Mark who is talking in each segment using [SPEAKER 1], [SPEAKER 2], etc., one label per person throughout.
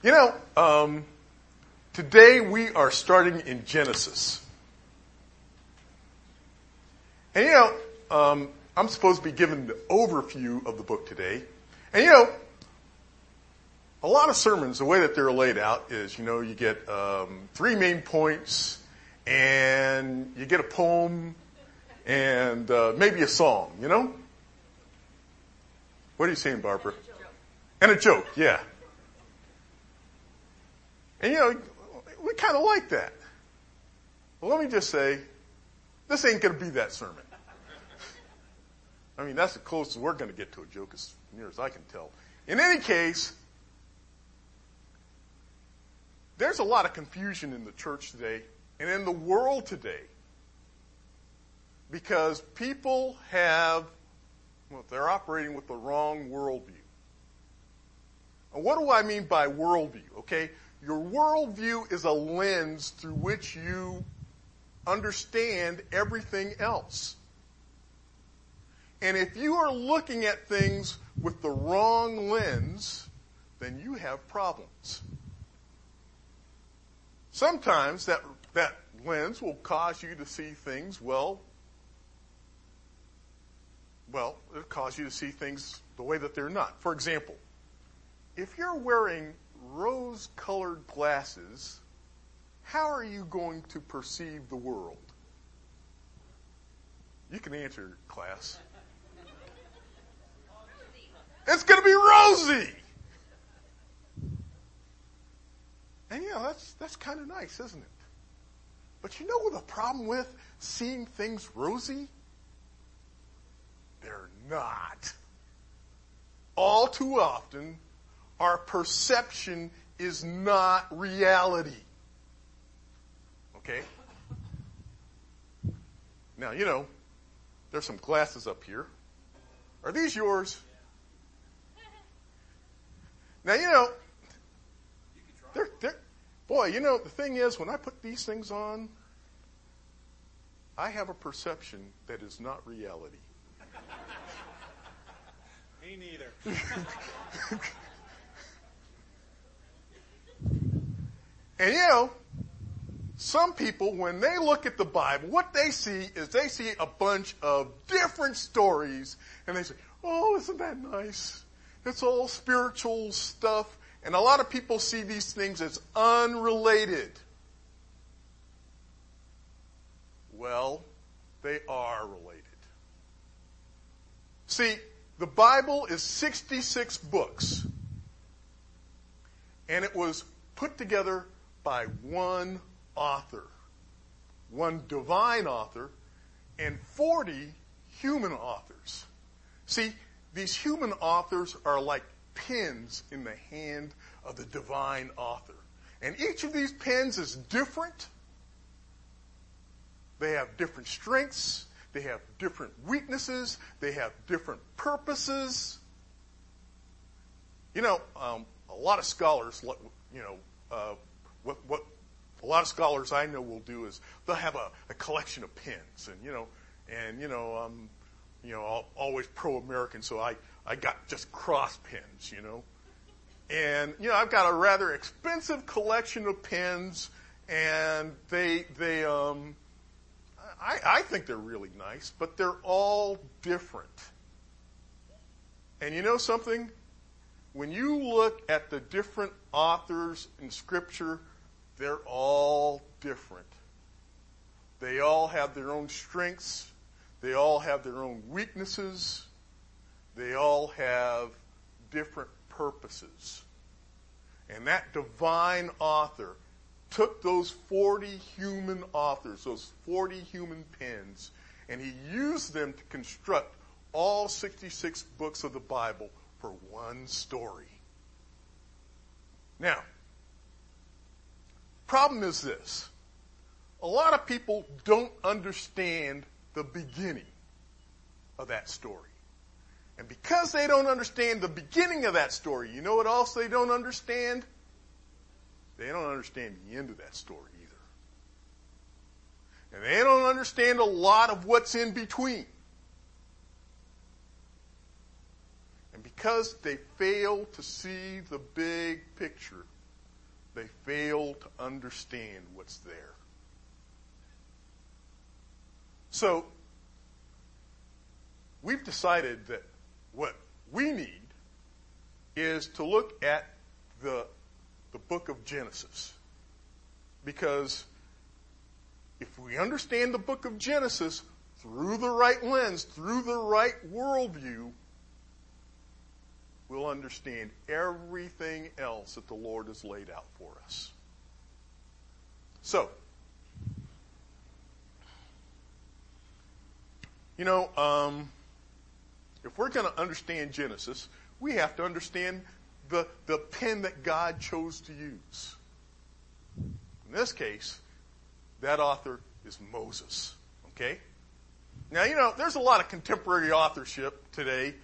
[SPEAKER 1] You know, um, today we are starting in Genesis. And you know, um, I'm supposed to be giving the overview of the book today. And you know, a lot of sermons, the way that they're laid out is, you know, you get um, three main points, and you get a poem, and uh, maybe a song. You know. What are you saying, Barbara? And a joke, yeah. And you know, we kind of like that. Well, let me just say, this ain't going to be that sermon. I mean, that's the closest we're going to get to a joke as near as I can tell. In any case, there's a lot of confusion in the church today and in the world today because people have, well, they're operating with the wrong worldview. And what do I mean by worldview? Okay, your worldview is a lens through which you understand everything else. And if you are looking at things with the wrong lens, then you have problems. Sometimes that, that lens will cause you to see things, well, well, it'll cause you to see things the way that they're not. For example, if you're wearing rose colored glasses, how are you going to perceive the world? You can answer, class. It's going to be rosy. And know, that's, that's kind of nice, isn't it? But you know what the problem with seeing things rosy? They're not. All too often, our perception is not reality. Okay? Now, you know, there's some glasses up here. Are these yours? Now, you know, they're, they're, boy, you know, the thing is, when I put these things on, I have a perception that is not reality.
[SPEAKER 2] Me neither.
[SPEAKER 1] And you know, some people, when they look at the Bible, what they see is they see a bunch of different stories and they say, oh, isn't that nice? It's all spiritual stuff. And a lot of people see these things as unrelated. Well, they are related. See, the Bible is 66 books. And it was put together by one author, one divine author, and 40 human authors. See, these human authors are like pens in the hand of the divine author. And each of these pens is different. They have different strengths. They have different weaknesses. They have different purposes. You know, um, a lot of scholars, you know, uh, what, what a lot of scholars I know will do is they'll have a, a collection of pens, and you know, and you know, um, you know, always pro-American, so I I got just Cross pens, you know, and you know, I've got a rather expensive collection of pens, and they they um, I I think they're really nice, but they're all different. And you know something? When you look at the different authors in Scripture they're all different. They all have their own strengths. They all have their own weaknesses. They all have different purposes. And that divine author took those 40 human authors, those 40 human pens, and he used them to construct all 66 books of the Bible for one story. Now, Problem is this. A lot of people don't understand the beginning of that story. And because they don't understand the beginning of that story, you know what else they don't understand? They don't understand the end of that story either. And they don't understand a lot of what's in between. And because they fail to see the big picture, They fail to understand what's there. So, we've decided that what we need is to look at the, the book of Genesis. Because if we understand the book of Genesis through the right lens, through the right worldview, we'll understand everything else that the Lord has laid out for us. So, you know, um, if we're going to understand Genesis, we have to understand the, the pen that God chose to use. In this case, that author is Moses. Okay? Now, you know, there's a lot of contemporary authorship today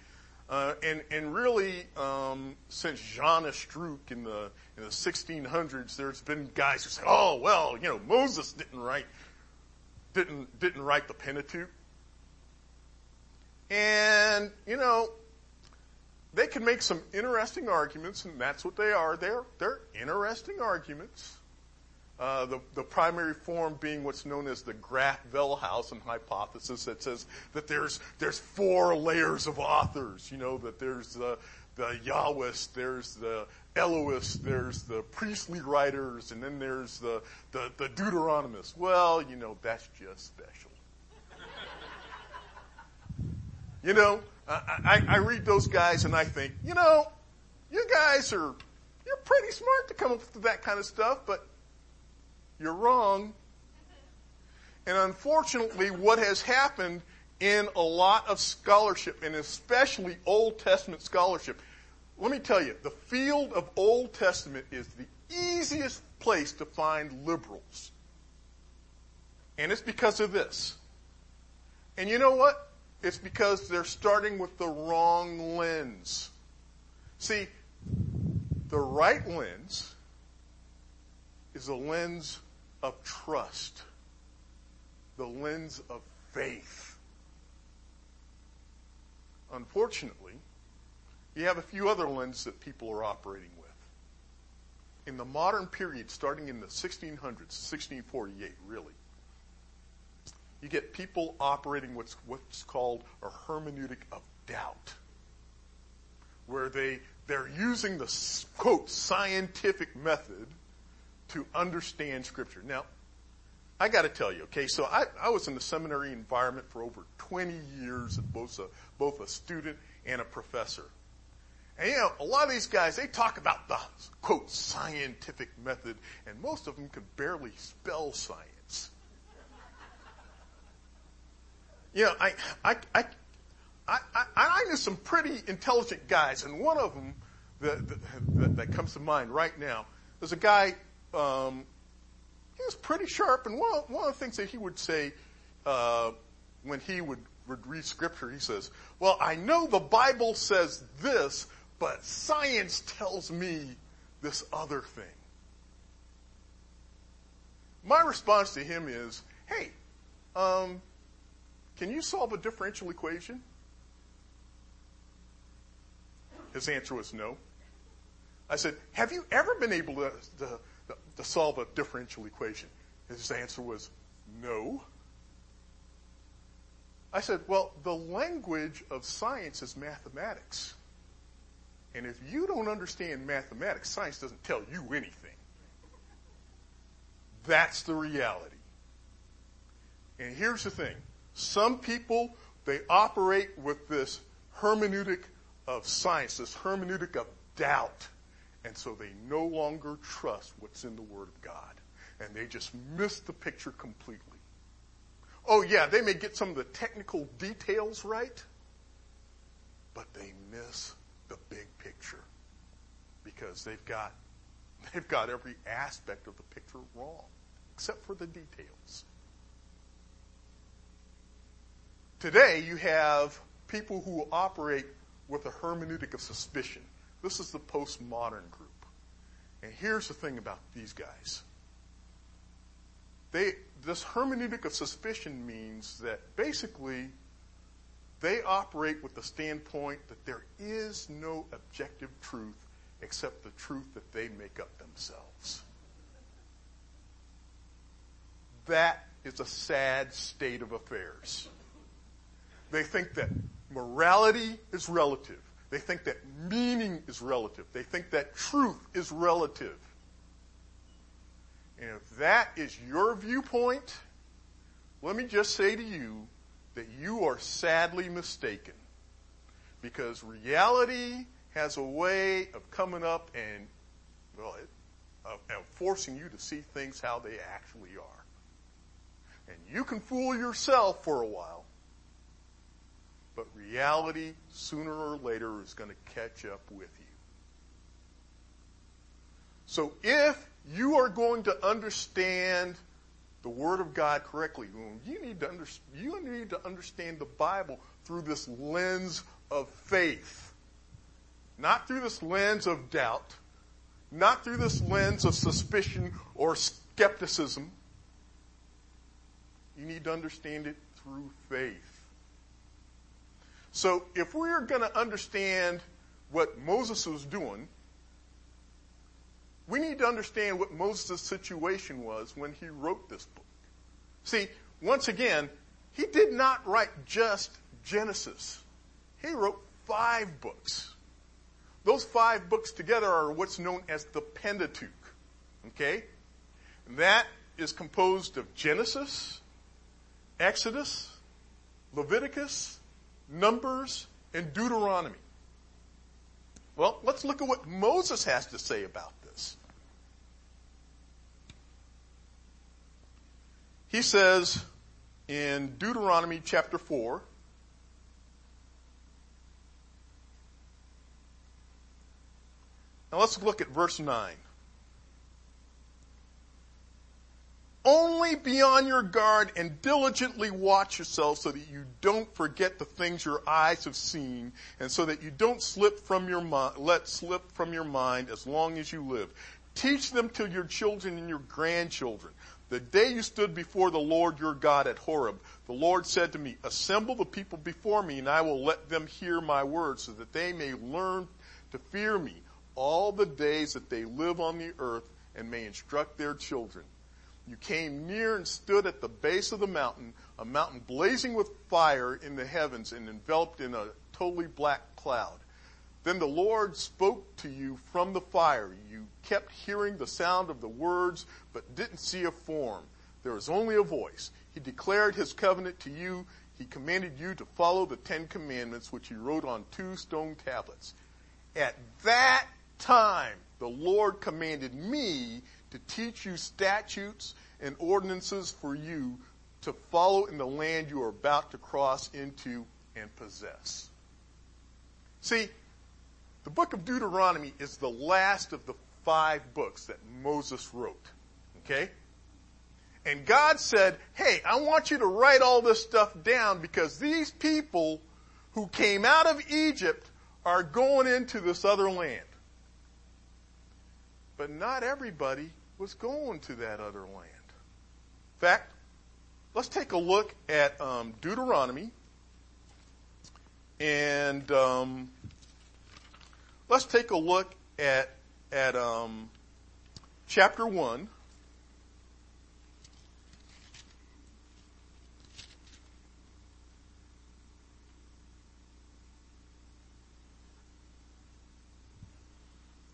[SPEAKER 1] uh, and, and really, um, since Jean Astruc in the, in the 1600s, there's been guys who say, oh, well, you know, Moses didn't write, didn't, didn't write the Pentateuch. And, you know, they can make some interesting arguments, and that's what they are. They're, they're interesting arguments. Uh, the, the primary form being what's known as the Graf-Wellhausen hypothesis that says that there's, there's four layers of authors, you know, that there's the, the Yahwist, there's the Elohist, there's the priestly writers, and then there's the, the, the. Well, you know, that's just special. you know, I, I, I read those guys and I think, you know, you guys are, you're pretty smart to come up with that kind of stuff, but you're wrong. And unfortunately, what has happened in a lot of scholarship, and especially Old Testament scholarship, let me tell you, the field of Old Testament is the easiest place to find liberals. And it's because of this. And you know what? It's because they're starting with the wrong lens. See, the right lens is a lens of trust, the lens of faith. Unfortunately, you have a few other lenses that people are operating with. In the modern period, starting in the 1600s, 1648, really, you get people operating what's, what's called a hermeneutic of doubt, where they, they're using the, quote, scientific method to understand Scripture. Now, I got to tell you, okay, so I, I was in the seminary environment for over 20 years, both a, both a student and a professor. And you know, a lot of these guys, they talk about the, quote, scientific method, and most of them can barely spell science. You know, I, I, I, I, I, knew some pretty intelligent guys, and one of them that, that, that comes to mind right now, there's a guy um, he was pretty sharp. And one, one of the things that he would say uh, when he would, would read scripture, he says, "Well, I know the Bible says this, but science tells me this other thing." My response to him is, "Hey, um, can you solve a differential equation?" His answer was no. I said, "Have you ever been able to, to to solve a differential equation? His answer was no. I said, well, the language of science is mathematics. And if you don't understand mathematics, science doesn't tell you anything. That's the reality. And here's the thing. Some people, they operate with this hermeneutic of science, this hermeneutic of doubt. And so they no longer trust what's in the Word of God. And they just miss the picture completely. Oh yeah, they may get some of the technical details right, but they miss the big picture because they've got, they've got every aspect of the picture wrong, except for the details. Today you have people who operate with a hermeneutic of suspicion. This is the postmodern group. And here's the thing about these guys. They, this hermeneutic of suspicion means that basically they operate with the standpoint that there is no objective truth except the truth that they make up themselves. That is a sad state of affairs. They think that morality is relative. They think that meaning is relative. They think that truth is relative. And if that is your viewpoint, let me just say to you that you are sadly mistaken. Because reality has a way of coming up and, well, it, uh, of, of forcing you to see things how they actually are. And you can fool yourself for a while, but reality sooner or later is going to catch up with you. So if you are going to understand the Word of God correctly, you need to, under, you need to understand the Bible through this lens of faith. Not through this lens of doubt. Not through this lens of suspicion or skepticism. You need to understand it through faith. So if we are going to understand what Moses was doing, we need to understand what Moses' situation was when he wrote this book. See, once again, he did not write just Genesis. He wrote five books. Those five books together are what's known as the Pentateuch. Okay? That is composed of Genesis, Exodus, Leviticus, Numbers, and Deuteronomy. Well, let's look at what Moses has to say about this. He says in Deuteronomy chapter 4, Now let's look at verse 9. Only be on your guard and diligently watch yourself so that you don't forget the things your eyes have seen and so that you don't slip from your mind, let slip from your mind as long as you live. Teach them to your children and your grandchildren. The day you stood before the Lord your God at Horeb, the Lord said to me, assemble the people before me and I will let them hear my words so that they may learn to fear me all the days that they live on the earth and may instruct their children. You came near and stood at the base of the mountain, a mountain blazing with fire in the heavens and enveloped in a totally black cloud. Then the Lord spoke to you from the fire. You kept hearing the sound of the words, but didn't see a form. There was only a voice. He declared his covenant to you. He commanded you to follow the Ten Commandments, which he wrote on two stone tablets. At that time, the Lord commanded me to teach you statutes and ordinances for you to follow in the land you are about to cross into and possess. See, the book of Deuteronomy is the last of the five books that Moses wrote. Okay? And God said, hey, I want you to write all this stuff down because these people who came out of Egypt are going into this other land. But not everybody was going to that other land. In fact, let's take a look at um, Deuteronomy and um, let's take a look at at um, chapter one.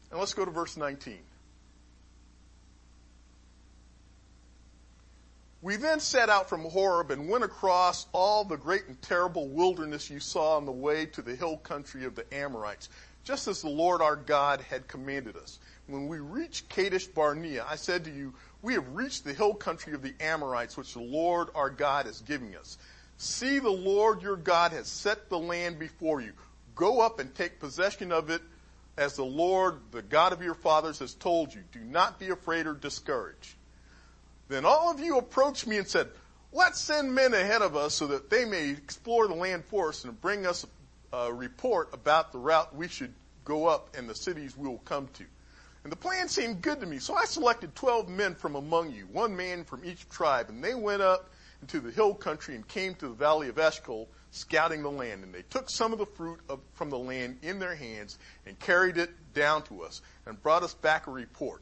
[SPEAKER 1] And let's go to verse 19. We then set out from Horeb and went across all the great and terrible wilderness you saw on the way to the hill country of the Amorites, just as the Lord our God had commanded us. When we reached Kadesh Barnea, I said to you, we have reached the hill country of the Amorites, which the Lord our God is giving us. See, the Lord your God has set the land before you. Go up and take possession of it as the Lord, the God of your fathers, has told you. Do not be afraid or discouraged. Then all of you approached me and said, let's send men ahead of us so that they may explore the land for us and bring us a report about the route we should go up and the cities we will come to. And the plan seemed good to me, so I selected 12 men from among you, one man from each tribe, and they went up into the hill country and came to the valley of Eshcol, scouting the land, and they took some of the fruit of, from the land in their hands and carried it down to us and brought us back a report.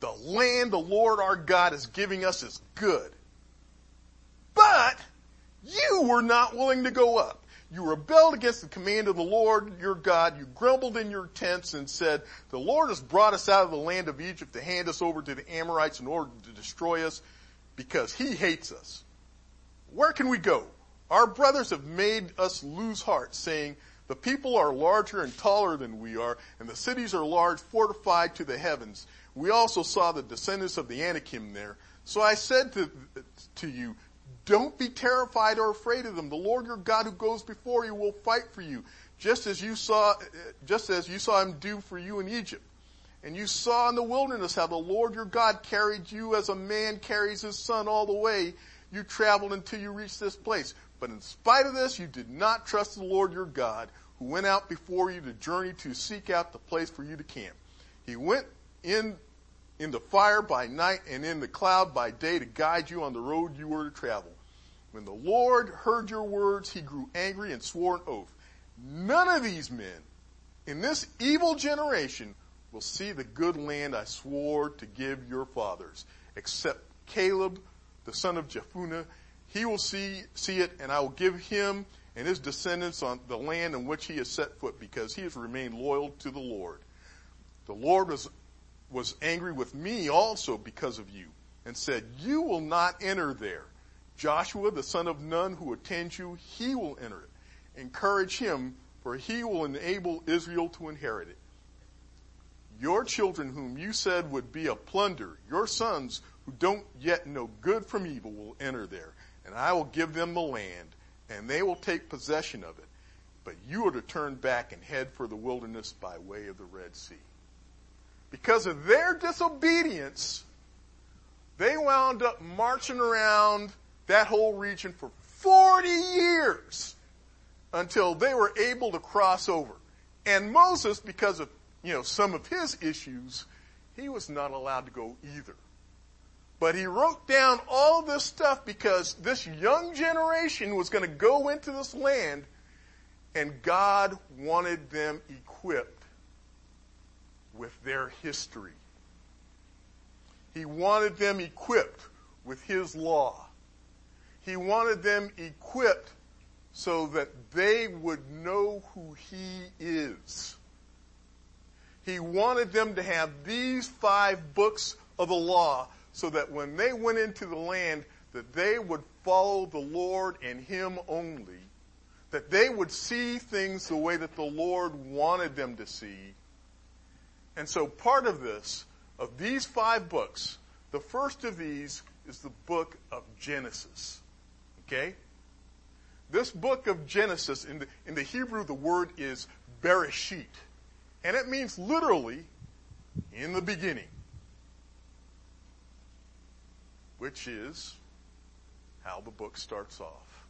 [SPEAKER 1] The land the Lord our God is giving us is good. But you were not willing to go up. You rebelled against the command of the Lord your God. You grumbled in your tents and said, the Lord has brought us out of the land of Egypt to hand us over to the Amorites in order to destroy us because he hates us. Where can we go? Our brothers have made us lose heart saying, the people are larger and taller than we are, and the cities are large, fortified to the heavens. We also saw the descendants of the Anakim there. So I said to, to you, don't be terrified or afraid of them. The Lord your God who goes before you will fight for you, just as you saw, just as you saw him do for you in Egypt. And you saw in the wilderness how the Lord your God carried you as a man carries his son all the way you traveled until you reached this place. But in spite of this, you did not trust the Lord your God who went out before you to journey to seek out the place for you to camp. He went in in the fire by night and in the cloud by day to guide you on the road you were to travel. When the Lord heard your words, he grew angry and swore an oath. None of these men in this evil generation will see the good land I swore to give your fathers, except Caleb, the son of Jephunneh. He will see, see it and I will give him and his descendants on the land in which he has set foot because he has remained loyal to the Lord. The Lord was was angry with me also because of you and said, you will not enter there. Joshua, the son of Nun who attends you, he will enter it. Encourage him for he will enable Israel to inherit it. Your children whom you said would be a plunder, your sons who don't yet know good from evil will enter there and I will give them the land and they will take possession of it. But you are to turn back and head for the wilderness by way of the Red Sea because of their disobedience, they wound up marching around that whole region for 40 years until they were able to cross over. And Moses, because of, you know, some of his issues, he was not allowed to go either. But he wrote down all this stuff because this young generation was going to go into this land and God wanted them equipped with their history. He wanted them equipped with His law. He wanted them equipped so that they would know who He is. He wanted them to have these five books of the law so that when they went into the land that they would follow the Lord and Him only, that they would see things the way that the Lord wanted them to see, and so part of this, of these five books, the first of these is the book of Genesis. Okay? This book of Genesis, in the, in the Hebrew, the word is Bereshit. And it means literally, in the beginning. Which is how the book starts off.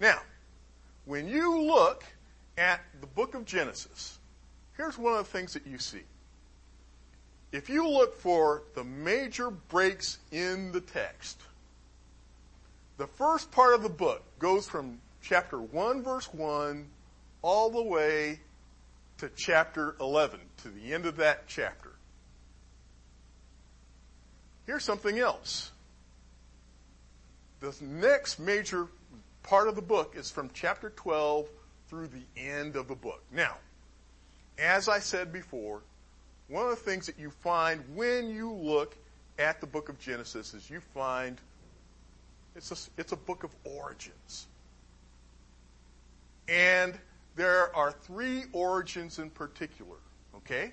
[SPEAKER 1] Now, when you look at the book of Genesis, Here's one of the things that you see. If you look for the major breaks in the text, the first part of the book goes from chapter 1 verse 1 all the way to chapter 11, to the end of that chapter. Here's something else. The next major part of the book is from chapter 12 through the end of the book. Now, as I said before, one of the things that you find when you look at the book of Genesis is you find it's a, it's a book of origins. And there are three origins in particular, okay?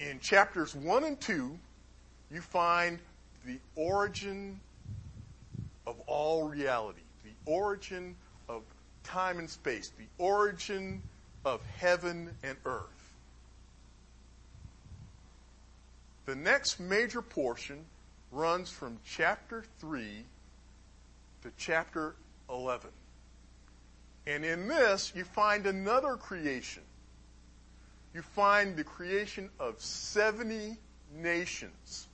[SPEAKER 1] In chapters 1 and 2, you find the origin of all reality, the origin of time and space, the origin of heaven and earth. The next major portion runs from chapter 3 to chapter 11. And in this, you find another creation. You find the creation of 70 nations.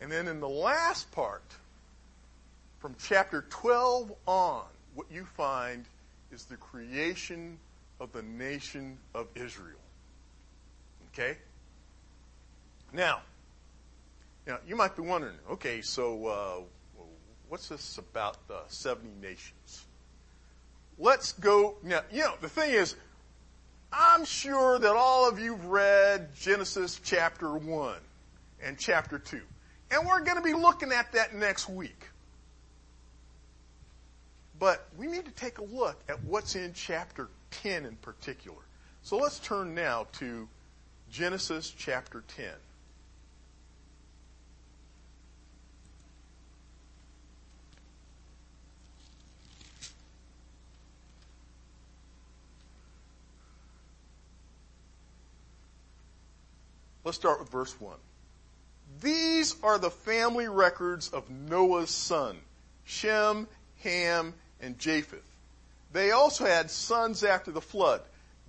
[SPEAKER 1] And then in the last part from chapter 12 on, what you find is the creation of the nation of Israel. Okay? Now, now you might be wondering, okay, so uh, what's this about the 70 nations? Let's go. Now, you know, the thing is, I'm sure that all of you've read Genesis chapter 1 and chapter 2. And we're going to be looking at that next week. But we need to take a look at what's in chapter 10 in particular. So let's turn now to Genesis chapter 10. Let's start with verse 1. These are the family records of Noah's son, Shem, Ham, and Japheth. They also had sons after the flood.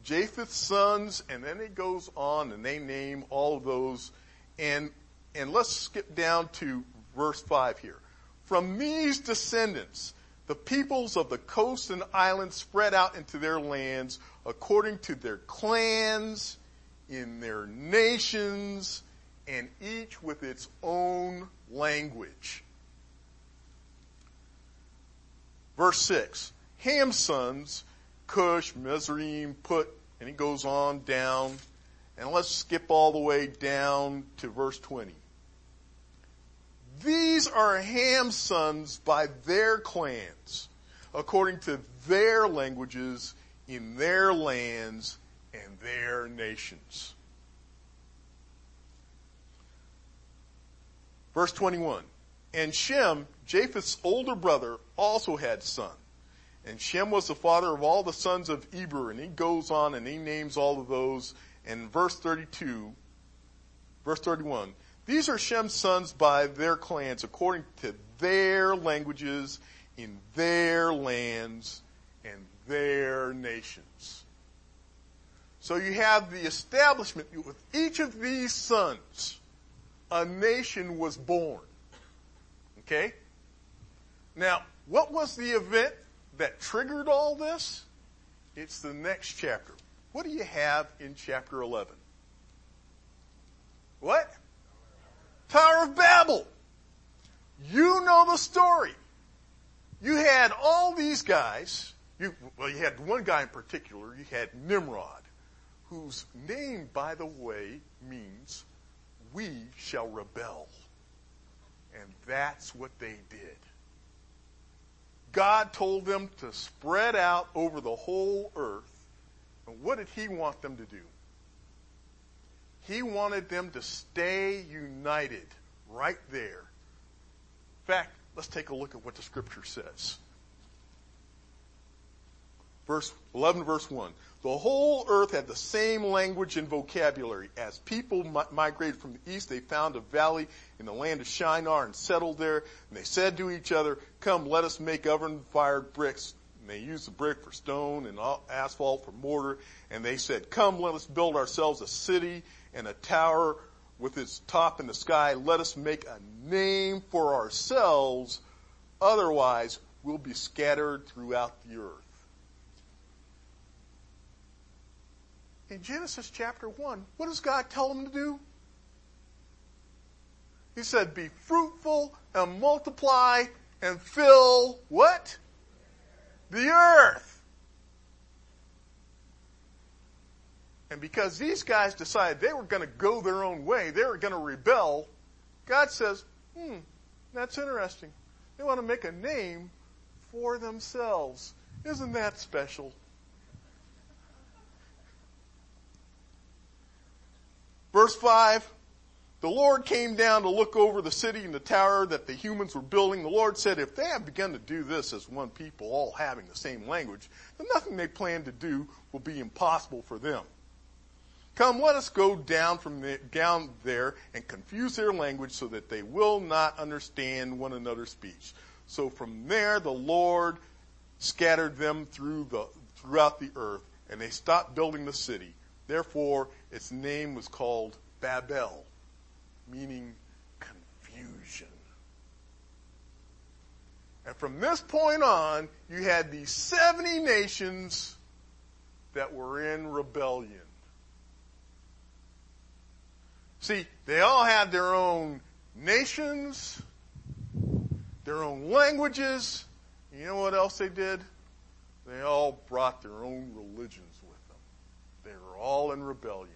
[SPEAKER 1] Japheth's sons, and then it goes on and they name all of those. And, and let's skip down to verse 5 here. From these descendants, the peoples of the coast and islands spread out into their lands according to their clans, in their nations, and each with its own language. Verse 6. Ham's sons, Cush, Mizraim, Put, and he goes on down. And let's skip all the way down to verse 20. These are Ham's sons by their clans, according to their languages, in their lands, and their nations. Verse 21. And Shem, Japheth's older brother, also had son. And Shem was the father of all the sons of Eber. And he goes on and he names all of those. And verse 32, verse 31, these are Shem's sons by their clans according to their languages in their lands and their nations. So you have the establishment with each of these sons, a nation was born. Okay? Now, what was the event that triggered all this? It's the next chapter. What do you have in chapter 11? What? Tower of Babel. You know the story. You had all these guys. You, well, you had one guy in particular. You had Nimrod, whose name, by the way, means we shall rebel. And that's what they did. God told them to spread out over the whole earth. And what did He want them to do? He wanted them to stay united right there. In fact, let's take a look at what the scripture says. Verse 11 verse 1. The whole earth had the same language and vocabulary. As people migrated from the east, they found a valley in the land of Shinar and settled there. And they said to each other, come, let us make oven-fired bricks. And they used the brick for stone and asphalt for mortar. And they said, come, let us build ourselves a city and a tower with its top in the sky. Let us make a name for ourselves. Otherwise, we'll be scattered throughout the earth. In Genesis chapter 1, what does God tell them to do? He said, be fruitful and multiply and fill what? The earth. And because these guys decided they were going to go their own way, they were going to rebel, God says, hmm, that's interesting. They want to make a name for themselves. Isn't that special? Verse 5, the Lord came down to look over the city and the tower that the humans were building. The Lord said, if they have begun to do this as one people, all having the same language, then nothing they plan to do will be impossible for them. Come, let us go down from the, down there and confuse their language so that they will not understand one another's speech. So from there, the Lord scattered them through the, throughout the earth, and they stopped building the city. Therefore, its name was called Babel, meaning confusion. And from this point on, you had these 70 nations that were in rebellion. See, they all had their own nations, their own languages. You know what else they did? They all brought their own them. Were all in rebellion.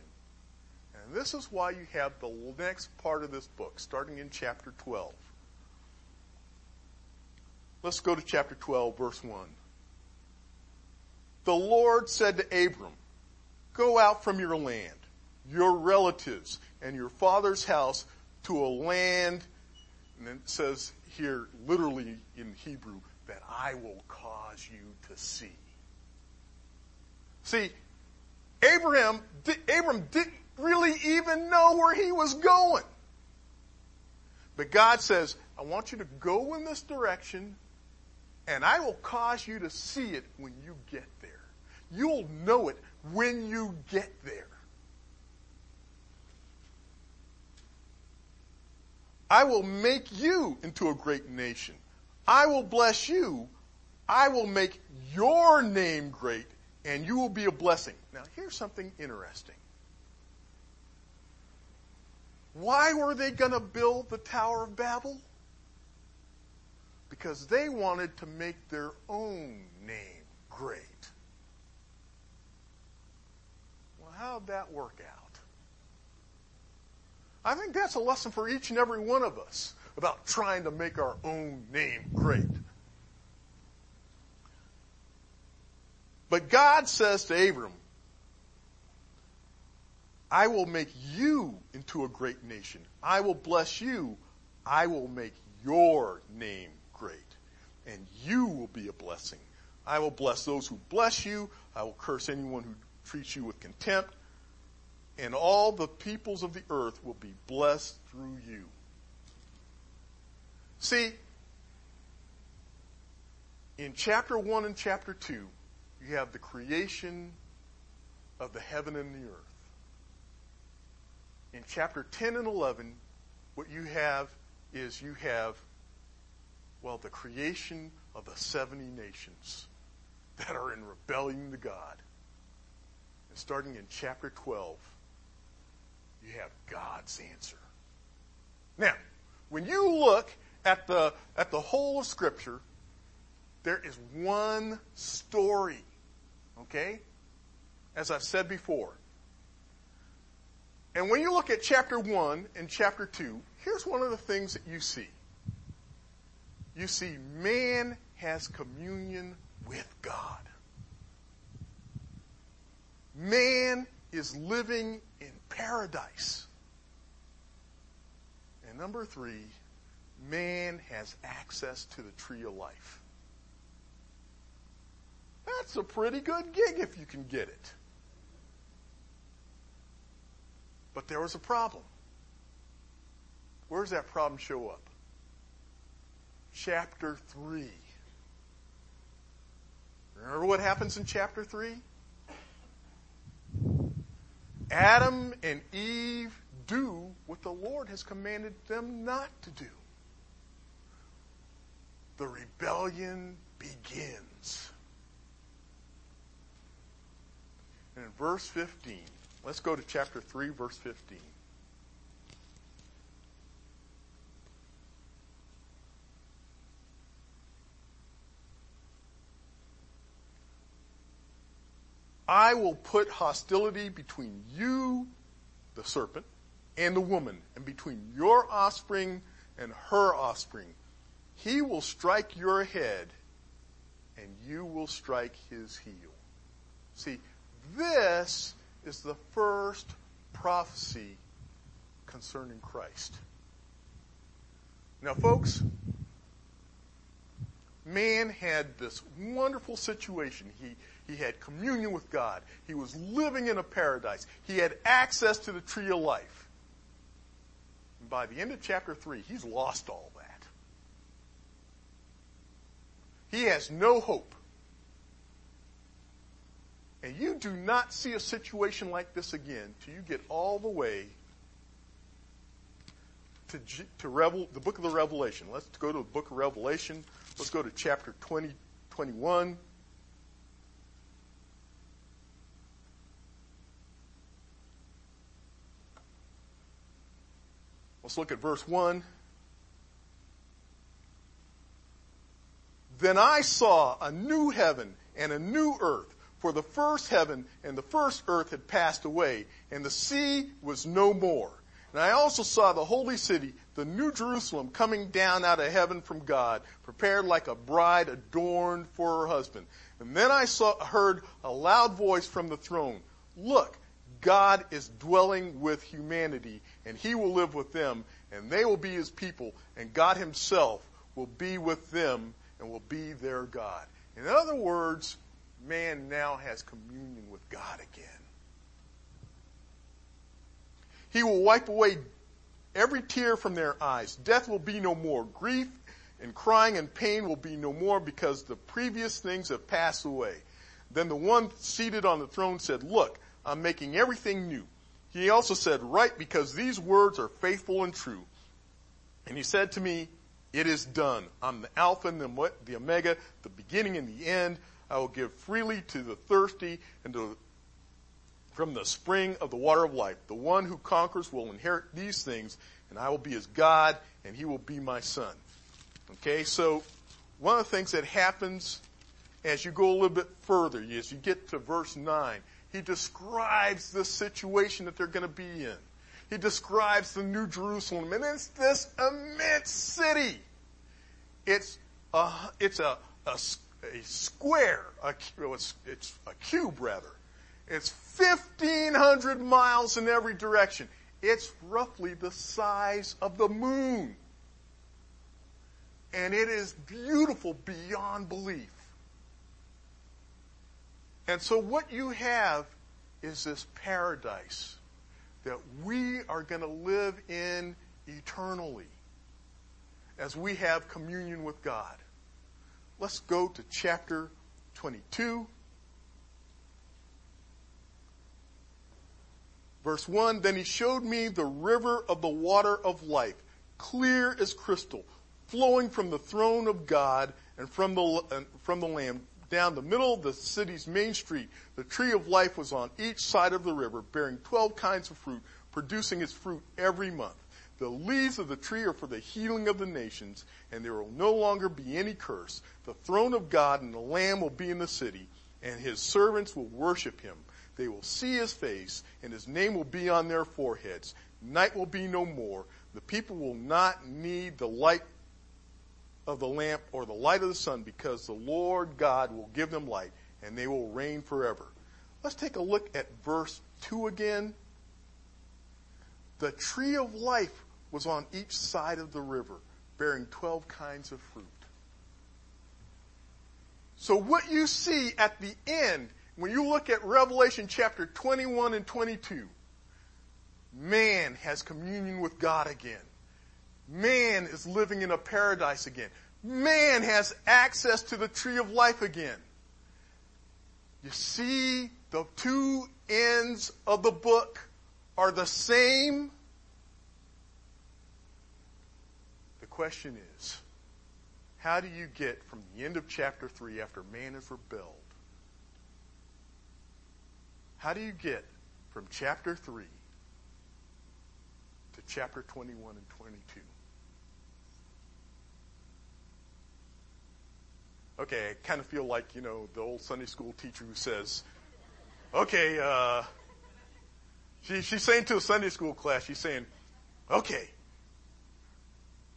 [SPEAKER 1] And this is why you have the next part of this book, starting in chapter 12. Let's go to chapter 12, verse 1. The Lord said to Abram, Go out from your land, your relatives, and your father's house to a land, and it says here, literally in Hebrew, that I will cause you to see. See, Abraham, Abram didn't really even know where he was going. But God says, I want you to go in this direction and I will cause you to see it when you get there. You'll know it when you get there. I will make you into a great nation. I will bless you. I will make your name great and you will be a blessing. Now here's something interesting. Why were they going to build the Tower of Babel? because they wanted to make their own name great. Well, how'd that work out? I think that's a lesson for each and every one of us about trying to make our own name great. But God says to Abram, I will make you into a great nation. I will bless you. I will make your name great. and you will be a blessing. I will bless those who bless you. I will curse anyone who treats you with contempt. And all the peoples of the earth will be blessed through you. See, in chapter 1 and chapter 2, you have the creation of the heaven and the earth. In chapter 10 and 11, what you have is you have well, the creation of the 70 nations that are in rebellion to God. And starting in chapter 12, you have God's answer. Now, when you look at the, at the whole of Scripture, there is one story. Okay? As I've said before. And when you look at chapter 1 and chapter 2, here's one of the things that you see. You see, man has communion with God. Man is living in paradise. And number three, man has access to the tree of life. That's a pretty good gig if you can get it. But there was a problem. Where does that problem show up? chapter 3. Remember what happens in chapter 3? Adam and Eve do what the Lord has commanded them not to do. The rebellion begins. And in verse 15, let's go to chapter 3, verse 15. I will put hostility between you, the serpent, and the woman, and between your offspring and her offspring. He will strike your head, and you will strike his heel. See, this is the first prophecy concerning Christ. Now, folks, man had this wonderful situation. He, he had communion with God. He was living in a paradise. He had access to the tree of life. And by the end of chapter 3, he's lost all that. He has no hope. And you do not see a situation like this again till you get all the way to, to Revel, the book of the Revelation. Let's go to the book of Revelation, Let's go to chapter 20, 21. Let's look at verse 1. Then I saw a new heaven and a new earth, for the first heaven and the first earth had passed away, and the sea was no more. And I also saw the holy city, the new Jerusalem, coming down out of heaven from God, prepared like a bride adorned for her husband. And then I saw, heard a loud voice from the throne. Look, God is dwelling with humanity, and he will live with them, and they will be his people, and God himself will be with them and will be their God. In other words, man now has communion with God again. He will wipe away every tear from their eyes. Death will be no more. Grief and crying and pain will be no more because the previous things have passed away. Then the one seated on the throne said, look, I'm making everything new. He also said, write because these words are faithful and true. And he said to me, it is done. I'm the Alpha and the Omega, the beginning and the end. I will give freely to the thirsty and to, from the spring of the water of life. The one who conquers will inherit these things and I will be his God and he will be my son. Okay, so one of the things that happens as you go a little bit further, as you get to verse 9, he describes the situation that they're going to be in. He describes the New Jerusalem, and it's this immense city. It's a, it's a, a, a square, a, it's, it's a cube rather. It's 1,500 miles in every direction. It's roughly the size of the moon. And it is beautiful beyond belief. And so what you have is this paradise that we are going to live in eternally as we have communion with God. Let's go to chapter 22. Verse 1, then he showed me the river of the water of life, clear as crystal, flowing from the throne of God and from the, and from the Lamb down the middle of the city's main street, the tree of life was on each side of the river, bearing 12 kinds of fruit, producing its fruit every month. The leaves of the tree are for the healing of the nations, and there will no longer be any curse. The throne of God and the Lamb will be in the city, and his servants will worship him. They will see his face, and his name will be on their foreheads. Night will be no more. The people will not need the light of the lamp or the light of the sun because the Lord God will give them light and they will reign forever. Let's take a look at verse 2 again. The tree of life was on each side of the river, bearing 12 kinds of fruit. So what you see at the end, when you look at Revelation chapter 21 and 22, man has communion with God again. Man is living in a paradise again. Man has access to the tree of life again. You see, the two ends of the book are the same. The question is, how do you get from the end of chapter 3 after man is rebelled? How do you get from chapter 3 to chapter 21 and 22? okay, I kind of feel like, you know, the old Sunday school teacher who says, okay, uh, she, she's saying to a Sunday school class, she's saying, okay,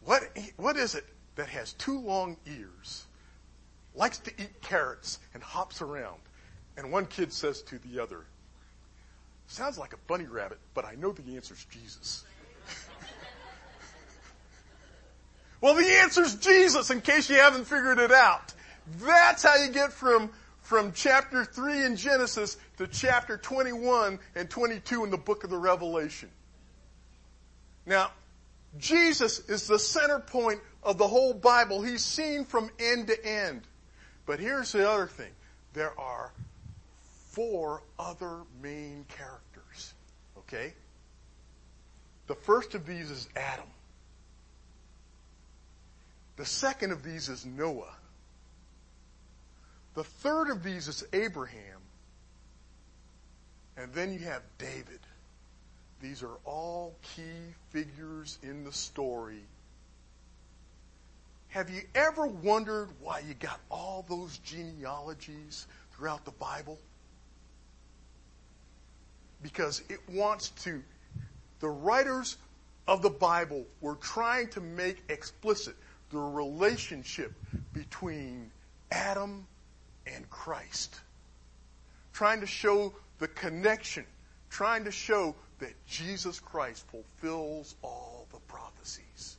[SPEAKER 1] what, what is it that has two long ears, likes to eat carrots, and hops around? And one kid says to the other, sounds like a bunny rabbit, but I know the answer's Jesus. well, the answer's Jesus in case you haven't figured it out. That's how you get from, from chapter 3 in Genesis to chapter 21 and 22 in the book of the Revelation. Now, Jesus is the center point of the whole Bible. He's seen from end to end. But here's the other thing. There are four other main characters. Okay? The first of these is Adam. The second of these is Noah. The third of these is Abraham. And then you have David. These are all key figures in the story. Have you ever wondered why you got all those genealogies throughout the Bible? Because it wants to, the writers of the Bible were trying to make explicit the relationship between Adam and Christ. Trying to show the connection, trying to show that Jesus Christ fulfills all the prophecies.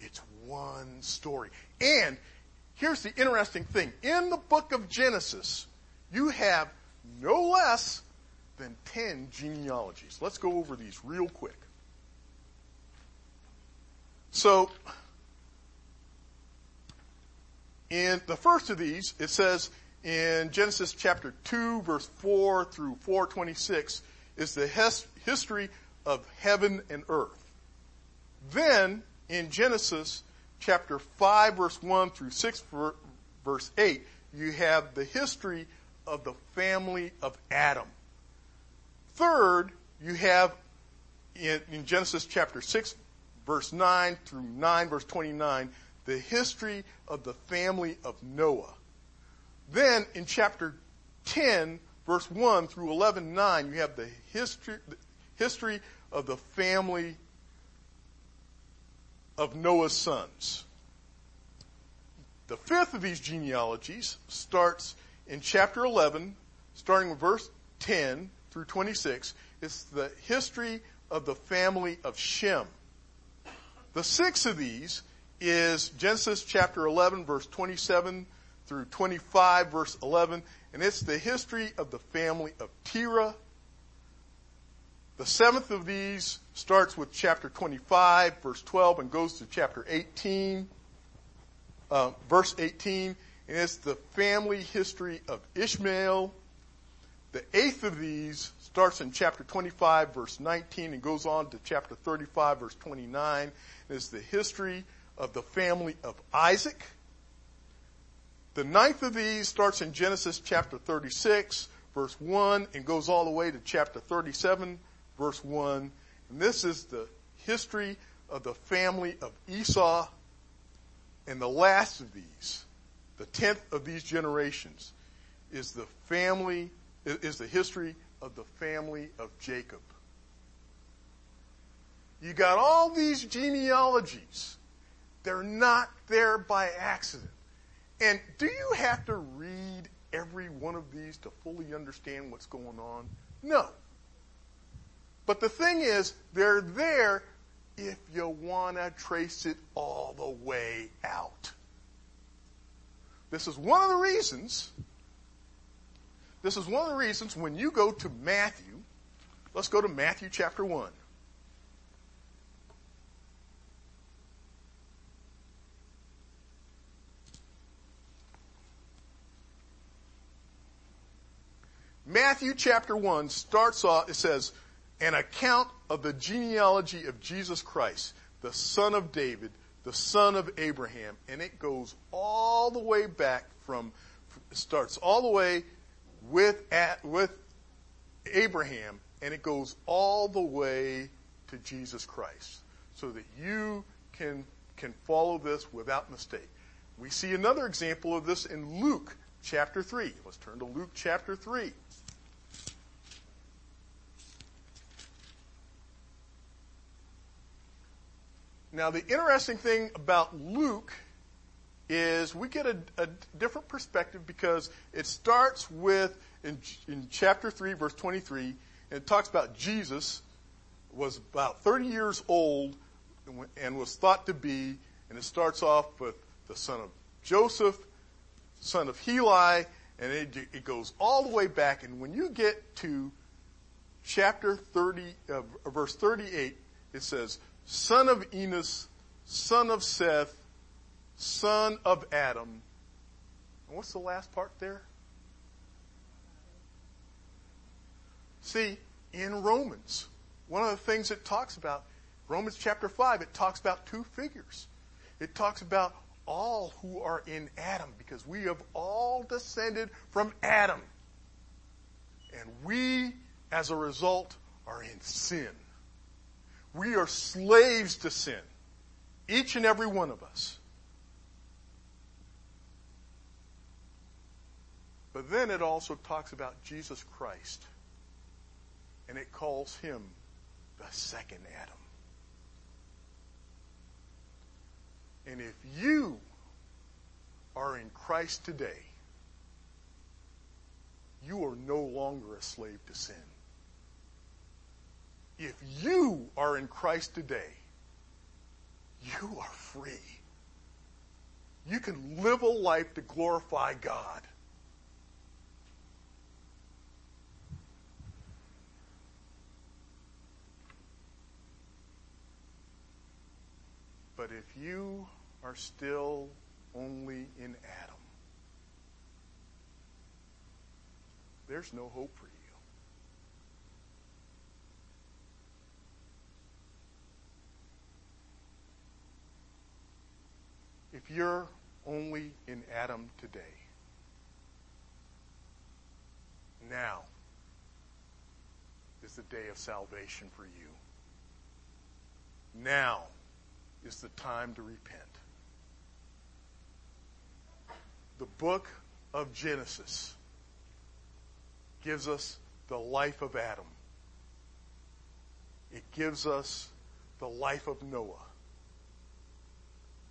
[SPEAKER 1] It's one story. And here's the interesting thing. In the book of Genesis, you have no less than 10 genealogies. Let's go over these real quick. So, in the first of these, it says in Genesis chapter 2 verse 4 through 426 is the history of heaven and earth. Then in Genesis chapter 5 verse 1 through 6 verse 8, you have the history of the family of Adam. Third, you have in, in Genesis chapter 6 verse 9 through 9 verse 29, the history of the family of Noah. Then in chapter 10, verse 1 through 11, 9, you have the history, the history of the family of Noah's sons. The fifth of these genealogies starts in chapter 11, starting with verse 10 through 26. It's the history of the family of Shem. The sixth of these is Genesis chapter 11 verse 27 through 25 verse 11 and it's the history of the family of Terah. The seventh of these starts with chapter 25 verse 12 and goes to chapter 18 uh, verse 18 and it's the family history of Ishmael. The eighth of these starts in chapter 25 verse 19 and goes on to chapter 35 verse 29 and is the history of the family of Isaac. The ninth of these starts in Genesis chapter 36, verse 1, and goes all the way to chapter 37, verse 1. And this is the history of the family of Esau. And the last of these, the tenth of these generations, is the family, is the history of the family of Jacob. You got all these genealogies. They're not there by accident. And do you have to read every one of these to fully understand what's going on? No. But the thing is, they're there if you want to trace it all the way out. This is one of the reasons, this is one of the reasons when you go to Matthew, let's go to Matthew chapter 1. Matthew chapter 1 starts off, it says, an account of the genealogy of Jesus Christ, the son of David, the son of Abraham, and it goes all the way back from, starts all the way with, at, with Abraham, and it goes all the way to Jesus Christ, so that you can, can follow this without mistake. We see another example of this in Luke chapter 3. Let's turn to Luke chapter 3. Now, the interesting thing about Luke is we get a, a different perspective because it starts with, in, in chapter 3, verse 23, and it talks about Jesus was about 30 years old and was thought to be, and it starts off with the son of Joseph, son of Heli, and it, it goes all the way back. And when you get to chapter 30, uh, verse 38, it says, son of Enos, son of Seth, son of Adam. And what's the last part there? See, in Romans, one of the things it talks about, Romans chapter 5, it talks about two figures. It talks about all who are in Adam because we have all descended from Adam. And we, as a result, are in sin. We are slaves to sin. Each and every one of us. But then it also talks about Jesus Christ. And it calls him the second Adam. And if you are in Christ today, you are no longer a slave to sin. If you are in Christ today, you are free. You can live a life to glorify God. But if you are still only in Adam, there's no hope for you. If you're only in Adam today, now is the day of salvation for you. Now is the time to repent. The book of Genesis gives us the life of Adam. It gives us the life of Noah.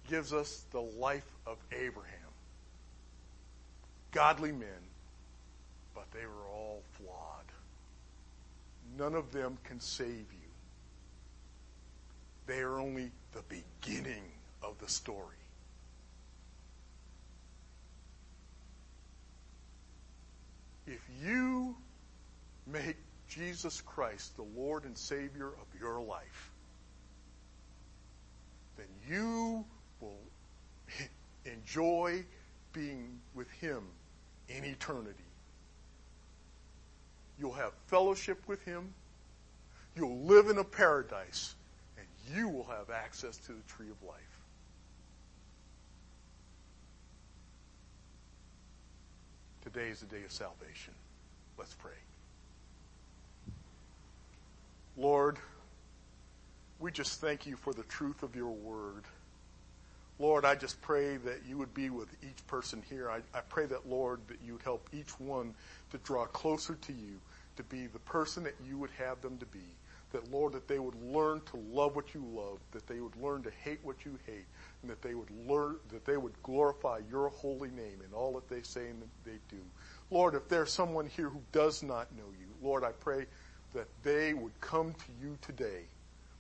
[SPEAKER 1] Gives us the life of Abraham. Godly men, but they were all flawed. None of them can save you. They are only the beginning of the story. If you make Jesus Christ the Lord and Savior of your life, then you will enjoy being with Him in eternity. You'll have fellowship with Him. You'll live in a paradise and you will have access to the tree of life. Today is the day of salvation. Let's pray. Lord, we just thank you for the truth of your word. Lord, I just pray that you would be with each person here. I, I pray that, Lord, that you would help each one to draw closer to you, to be the person that you would have them to be that Lord, that they would learn to love what you love, that they would learn to hate what you hate, and that they would learn that they would glorify your holy name in all that they say and that they do. Lord, if there's someone here who does not know you, Lord, I pray that they would come to you today,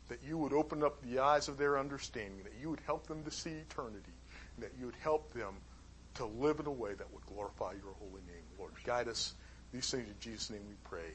[SPEAKER 1] that you would open up the eyes of their understanding, that you would help them to see eternity, and that you would help them to live in a way that would glorify your holy name. Lord, guide us. These things in Jesus' name we pray.